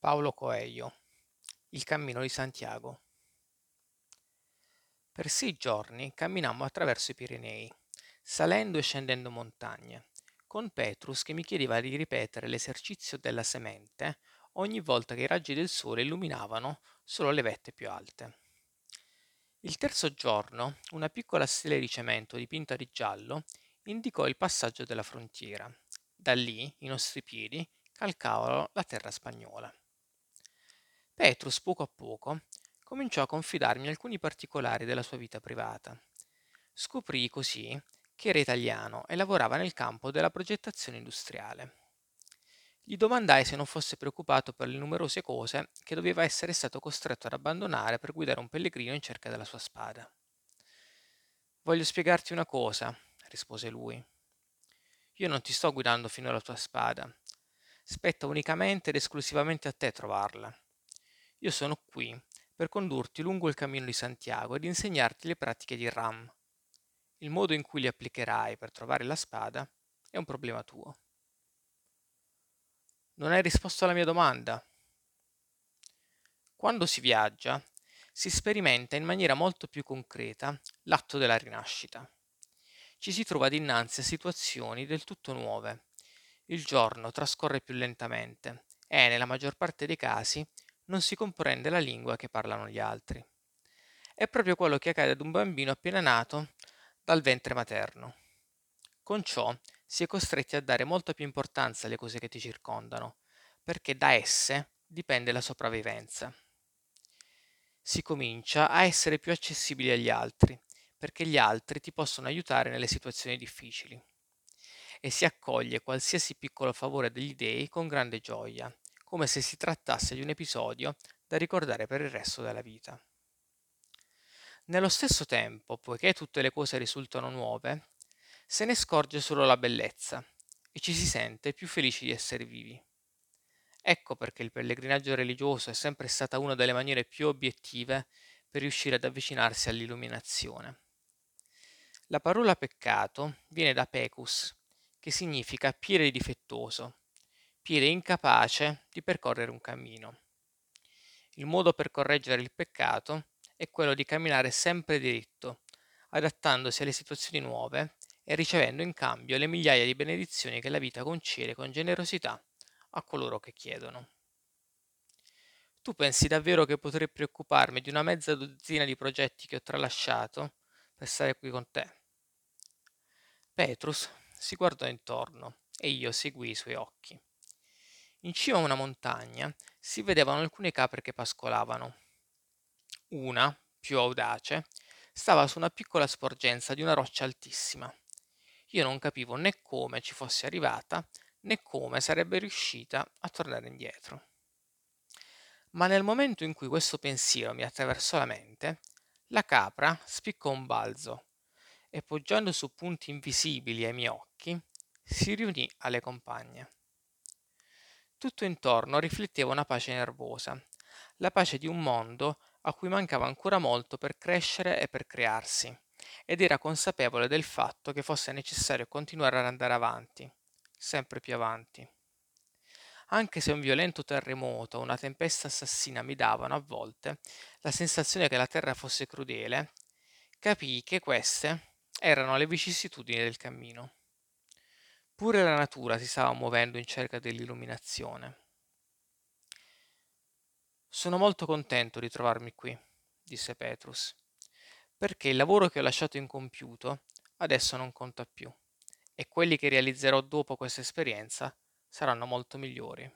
Paolo Coelho Il cammino di Santiago Per sei giorni camminammo attraverso i Pirenei, salendo e scendendo montagne, con Petrus che mi chiedeva di ripetere l'esercizio della semente ogni volta che i raggi del sole illuminavano solo le vette più alte. Il terzo giorno, una piccola stella di cemento dipinta di giallo indicò il passaggio della frontiera. Da lì i nostri piedi calcavano la terra spagnola. Petrus poco a poco cominciò a confidarmi alcuni particolari della sua vita privata. Scoprì così che era italiano e lavorava nel campo della progettazione industriale. Gli domandai se non fosse preoccupato per le numerose cose che doveva essere stato costretto ad abbandonare per guidare un pellegrino in cerca della sua spada. Voglio spiegarti una cosa, rispose lui. Io non ti sto guidando fino alla tua spada. Spetta unicamente ed esclusivamente a te trovarla. Io sono qui per condurti lungo il cammino di Santiago ed insegnarti le pratiche di Ram. Il modo in cui li applicherai per trovare la spada è un problema tuo. Non hai risposto alla mia domanda. Quando si viaggia, si sperimenta in maniera molto più concreta l'atto della rinascita. Ci si trova dinanzi a situazioni del tutto nuove. Il giorno trascorre più lentamente e, nella maggior parte dei casi, non si comprende la lingua che parlano gli altri. È proprio quello che accade ad un bambino appena nato dal ventre materno. Con ciò si è costretti a dare molta più importanza alle cose che ti circondano, perché da esse dipende la sopravvivenza. Si comincia a essere più accessibili agli altri, perché gli altri ti possono aiutare nelle situazioni difficili. E si accoglie qualsiasi piccolo favore degli dei con grande gioia, come se si trattasse di un episodio da ricordare per il resto della vita. Nello stesso tempo, poiché tutte le cose risultano nuove, se ne scorge solo la bellezza e ci si sente più felici di essere vivi. Ecco perché il pellegrinaggio religioso è sempre stata una delle maniere più obiettive per riuscire ad avvicinarsi all'illuminazione. La parola peccato viene da pecus, che significa piede difettoso, piede incapace di percorrere un cammino. Il modo per correggere il peccato è quello di camminare sempre diritto, adattandosi alle situazioni nuove e ricevendo in cambio le migliaia di benedizioni che la vita concede con generosità a coloro che chiedono. Tu pensi davvero che potrei preoccuparmi di una mezza dozzina di progetti che ho tralasciato per stare qui con te? Petrus si guardò intorno e io seguii i suoi occhi. In cima a una montagna si vedevano alcune capre che pascolavano. Una, più audace, stava su una piccola sporgenza di una roccia altissima. Io non capivo né come ci fosse arrivata né come sarebbe riuscita a tornare indietro. Ma nel momento in cui questo pensiero mi attraversò la mente, la capra spiccò un balzo e poggiando su punti invisibili ai miei occhi, si riunì alle compagne. Tutto intorno rifletteva una pace nervosa, la pace di un mondo a cui mancava ancora molto per crescere e per crearsi, ed era consapevole del fatto che fosse necessario continuare ad andare avanti, sempre più avanti. Anche se un violento terremoto o una tempesta assassina mi davano a volte la sensazione che la terra fosse crudele, capii che queste erano le vicissitudini del cammino. Pure la natura si stava muovendo in cerca dell'illuminazione. Sono molto contento di trovarmi qui, disse Petrus, perché il lavoro che ho lasciato incompiuto adesso non conta più e quelli che realizzerò dopo questa esperienza saranno molto migliori.